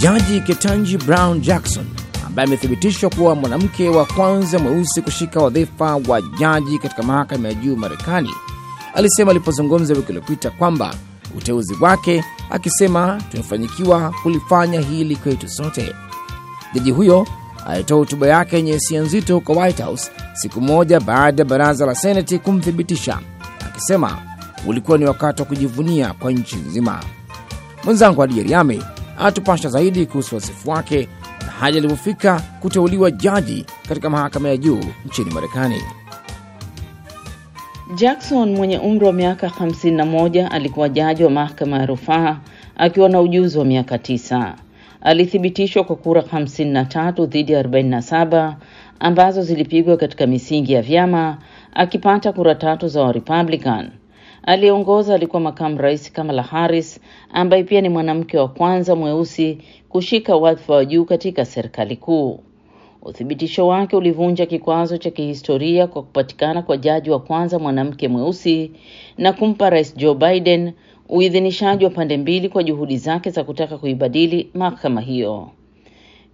Jaji Ketanji Brown Jackson ambaye amethibitishwa kuwa mwanamke wa kwanza mweusi kushika wadhifa wa jaji katika mahakama ya juu Marekani alisema alipozungumza wiki iliyopita kwamba uteuzi wake, akisema tumefanyikiwa kulifanya hili kwetu sote. Jaji huyo alitoa hotuba yake yenye hisia nzito huko White House siku moja baada ya baraza la Seneti kumthibitisha, akisema ulikuwa ni wakati wa kujivunia kwa nchi nzima. Mwenzangu Adi Anatupasha zaidi kuhusu wasifu wake na hadi alipofika kuteuliwa jaji katika mahakama ya juu nchini Marekani. Jackson mwenye umri wa miaka 51 alikuwa jaji wa mahakama ya rufaa akiwa na ujuzi wa miaka tisa. Alithibitishwa kwa kura 53 dhidi ya 47 ambazo zilipigwa katika misingi ya vyama, akipata kura tatu za Warepublican. Aliyeongoza alikuwa makamu rais Kamala Harris ambaye pia ni mwanamke wa kwanza mweusi kushika wadhifa wa juu katika serikali kuu. Uthibitisho wake ulivunja kikwazo cha kihistoria kwa kupatikana kwa jaji wa kwanza mwanamke mweusi na kumpa rais Joe Biden uidhinishaji wa pande mbili kwa juhudi zake za kutaka kuibadili mahakama hiyo.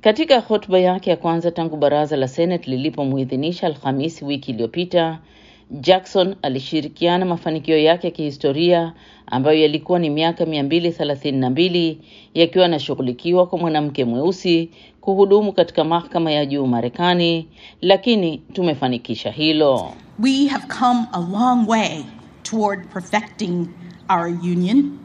Katika hotuba yake ya kwanza tangu baraza la Senate lilipomuidhinisha Alhamisi wiki iliyopita, Jackson alishirikiana mafanikio yake ya kihistoria ambayo yalikuwa ni miaka 232 yakiwa yanashughulikiwa kwa mwanamke mweusi kuhudumu katika mahakama ya juu Marekani, lakini tumefanikisha hilo. We have come a long way toward perfecting our union.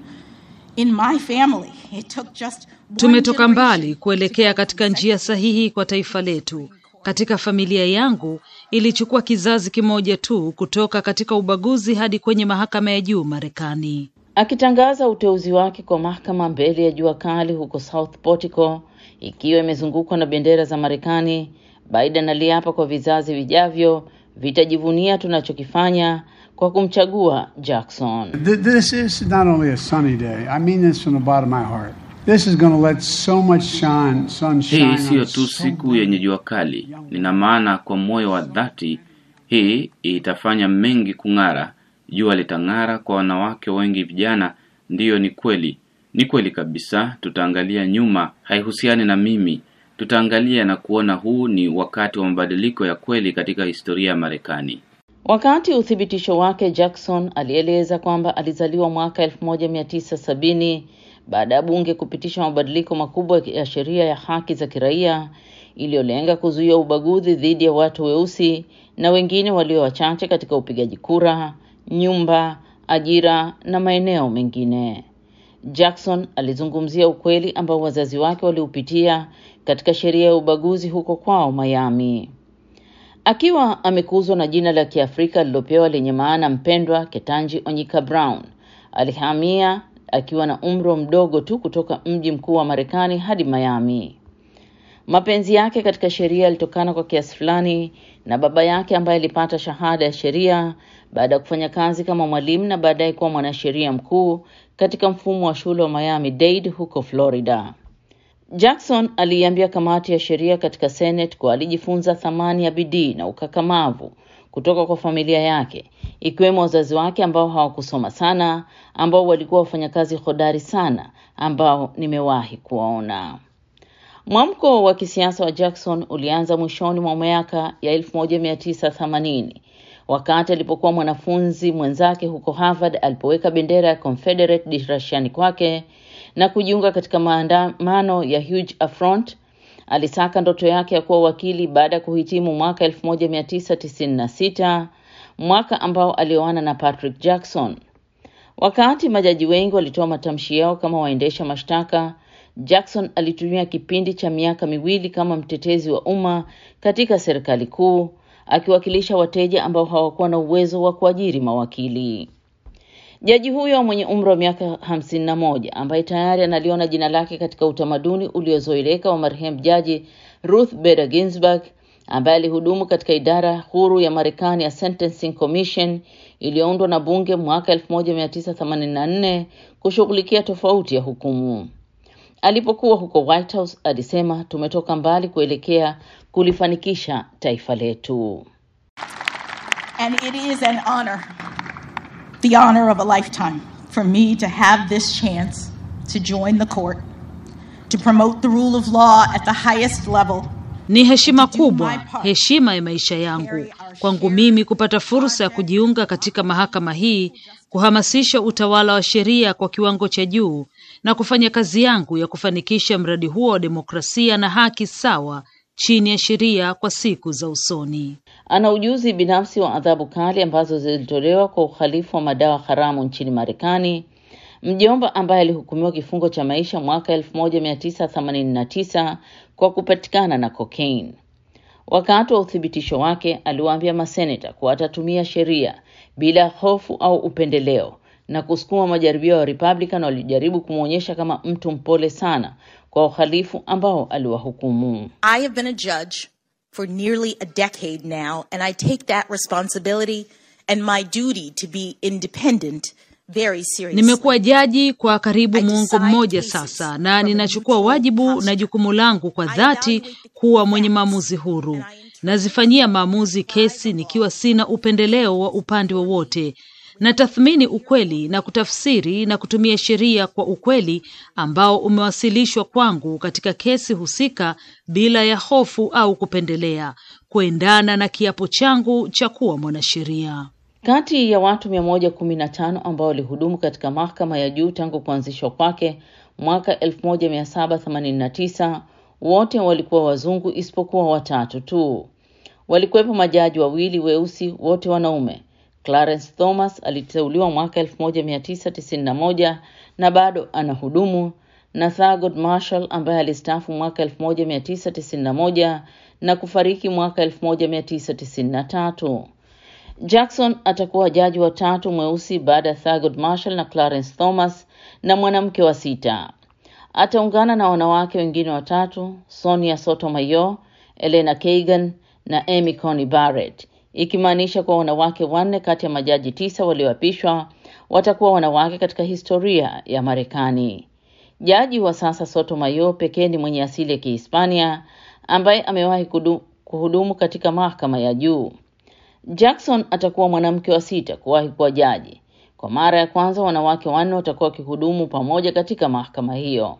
In my family, it took just Tumetoka mbali kuelekea katika njia sahihi kwa taifa letu. Katika familia yangu ilichukua kizazi kimoja tu kutoka katika ubaguzi hadi kwenye mahakama ya juu Marekani. Akitangaza uteuzi wake kwa mahakama mbele ya jua kali huko South Portico ikiwa imezungukwa na bendera za Marekani, Biden aliapa kwa vizazi vijavyo vitajivunia tunachokifanya kwa kumchagua Jackson. This is not only a sunny day. I mean this from the bottom of my heart. This is going to let so much shine, sunshine. Hii siyo tu siku yenye jua kali, nina maana kwa moyo wa dhati. Hii itafanya mengi kung'ara. Jua litang'ara kwa wanawake wengi vijana. Ndiyo, ni kweli, ni kweli kabisa. Tutaangalia nyuma, haihusiani na mimi. Tutaangalia na kuona huu ni wakati wa mabadiliko ya kweli katika historia ya Marekani. Wakati uthibitisho wake, Jackson alieleza kwamba alizaliwa mwaka 1970 baada ya bunge kupitisha mabadiliko makubwa ya sheria ya haki za kiraia iliyolenga kuzuia ubaguzi dhidi ya watu weusi na wengine walio wachache katika upigaji kura, nyumba, ajira na maeneo mengine. Jackson alizungumzia ukweli ambao wazazi wake waliupitia katika sheria ya ubaguzi huko kwao Miami. Akiwa amekuzwa na jina la Kiafrika alilopewa lenye maana mpendwa, Ketanji Onyika Brown alihamia akiwa na umri mdogo tu kutoka mji mkuu wa Marekani hadi Miami. Mapenzi yake katika sheria yalitokana kwa kiasi fulani na baba yake ambaye alipata shahada ya sheria baada ya kufanya kazi kama mwalimu na baadaye kuwa mwanasheria mkuu katika mfumo wa shule wa Miami Dade huko Florida. Jackson aliiambia kamati ya sheria katika Senate kuwa alijifunza thamani ya bidii na ukakamavu kutoka kwa familia yake, ikiwemo wazazi wake ambao hawakusoma sana, ambao walikuwa wafanyakazi hodari sana ambao nimewahi kuwaona. Mwamko wa kisiasa wa Jackson ulianza mwishoni mwa miaka ya 1980 wakati alipokuwa mwanafunzi mwenzake huko Harvard alipoweka bendera ya Confederate dirishani kwake na kujiunga katika maandamano ya Huge Affront. Alisaka ndoto yake ya kuwa wakili baada ya kuhitimu mwaka 1996, mwaka ambao alioana na Patrick Jackson. Wakati majaji wengi walitoa matamshi yao kama waendesha mashtaka, Jackson alitumia kipindi cha miaka miwili kama mtetezi wa umma katika serikali kuu, akiwakilisha wateja ambao hawakuwa na uwezo wa kuajiri mawakili. Jaji huyo mwenye umri wa miaka hamsini na moja ambaye tayari analiona jina lake katika utamaduni uliozoeleka wa marehemu jaji Ruth Bader Ginsburg ambaye alihudumu katika idara huru ya Marekani ya Sentencing Commission iliyoundwa na bunge mwaka 1984 kushughulikia tofauti ya hukumu. Alipokuwa huko White House alisema, tumetoka mbali kuelekea kulifanikisha taifa letu. And it is an honor, the honor of a lifetime, for me to have this chance to join the court, to promote the rule of law at the highest level. Ni heshima kubwa, heshima ya maisha yangu kwangu mimi kupata fursa ya kujiunga katika mahakama hii, kuhamasisha utawala wa sheria kwa kiwango cha juu na kufanya kazi yangu ya kufanikisha mradi huo wa demokrasia na haki sawa chini ya sheria kwa siku za usoni. Ana ujuzi binafsi wa adhabu kali ambazo zilitolewa kwa uhalifu wa madawa haramu nchini Marekani. Mjomba ambaye alihukumiwa kifungo cha maisha mwaka 1989 kwa kupatikana na cocaine. Wakati wa uthibitisho wake, aliwaambia maseneta kuwa atatumia sheria bila hofu au upendeleo na kusukuma majaribio ya Republican walijaribu kumwonyesha kama mtu mpole sana kwa uhalifu ambao aliwahukumu. I have been a judge for nearly a decade now and I take that responsibility and my duty to be independent. Nimekuwa jaji kwa karibu muongo mmoja sasa, na ninachukua wajibu na jukumu langu kwa dhati kuwa mwenye maamuzi huru. Nazifanyia maamuzi kesi nikiwa sina upendeleo wa upande wowote na tathmini ukweli na kutafsiri na kutumia sheria kwa ukweli ambao umewasilishwa kwangu katika kesi husika bila ya hofu au kupendelea, kuendana na kiapo changu cha kuwa mwanasheria. Kati ya watu 115 ambao walihudumu katika mahakama ya juu tangu kuanzishwa kwake mwaka 1789 wote walikuwa wazungu isipokuwa watatu tu. Walikuwepo majaji wawili weusi, wote wanaume. Clarence Thomas aliteuliwa mwaka 1991 na bado anahudumu, na Thurgood Marshall ambaye alistaafu mwaka 1991 na kufariki mwaka 1993. Jackson atakuwa jaji wa tatu mweusi baada ya Thurgood Marshall na Clarence Thomas na mwanamke wa sita. Ataungana na wanawake wengine watatu, Sonia Sotomayor, Elena Kagan na Amy Coney Barrett, ikimaanisha kuwa wanawake wanne kati ya majaji tisa walioapishwa watakuwa wanawake katika historia ya Marekani. Jaji wa sasa Sotomayor pekee ni mwenye asili ya Kihispania ambaye amewahi kuhudumu katika mahakama ya juu. Jackson atakuwa mwanamke wa sita kuwahi kuwa jaji. Kwa mara ya kwanza wanawake wanne watakuwa wakihudumu pamoja katika mahakama hiyo.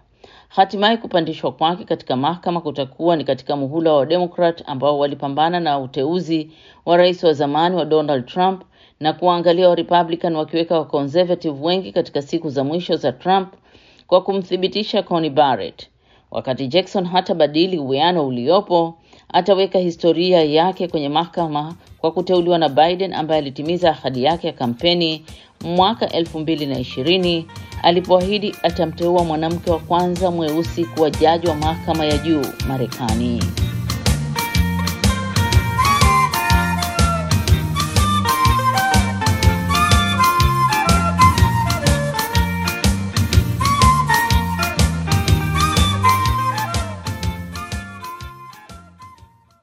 Hatimaye kupandishwa kwake katika mahakama kutakuwa ni katika muhula wa Demokrat ambao walipambana na uteuzi wa rais wa zamani wa Donald Trump na kuwaangalia wa Republican wakiweka wa conservative wengi katika siku za mwisho za Trump kwa kumthibitisha Coney Barrett. Wakati Jackson hatabadili uwiano uliopo, ataweka historia yake kwenye mahakama kwa kuteuliwa na Biden ambaye alitimiza ahadi yake ya kampeni mwaka 2020 alipoahidi atamteua mwanamke wa kwanza mweusi kuwa jaji wa mahakama ya juu Marekani.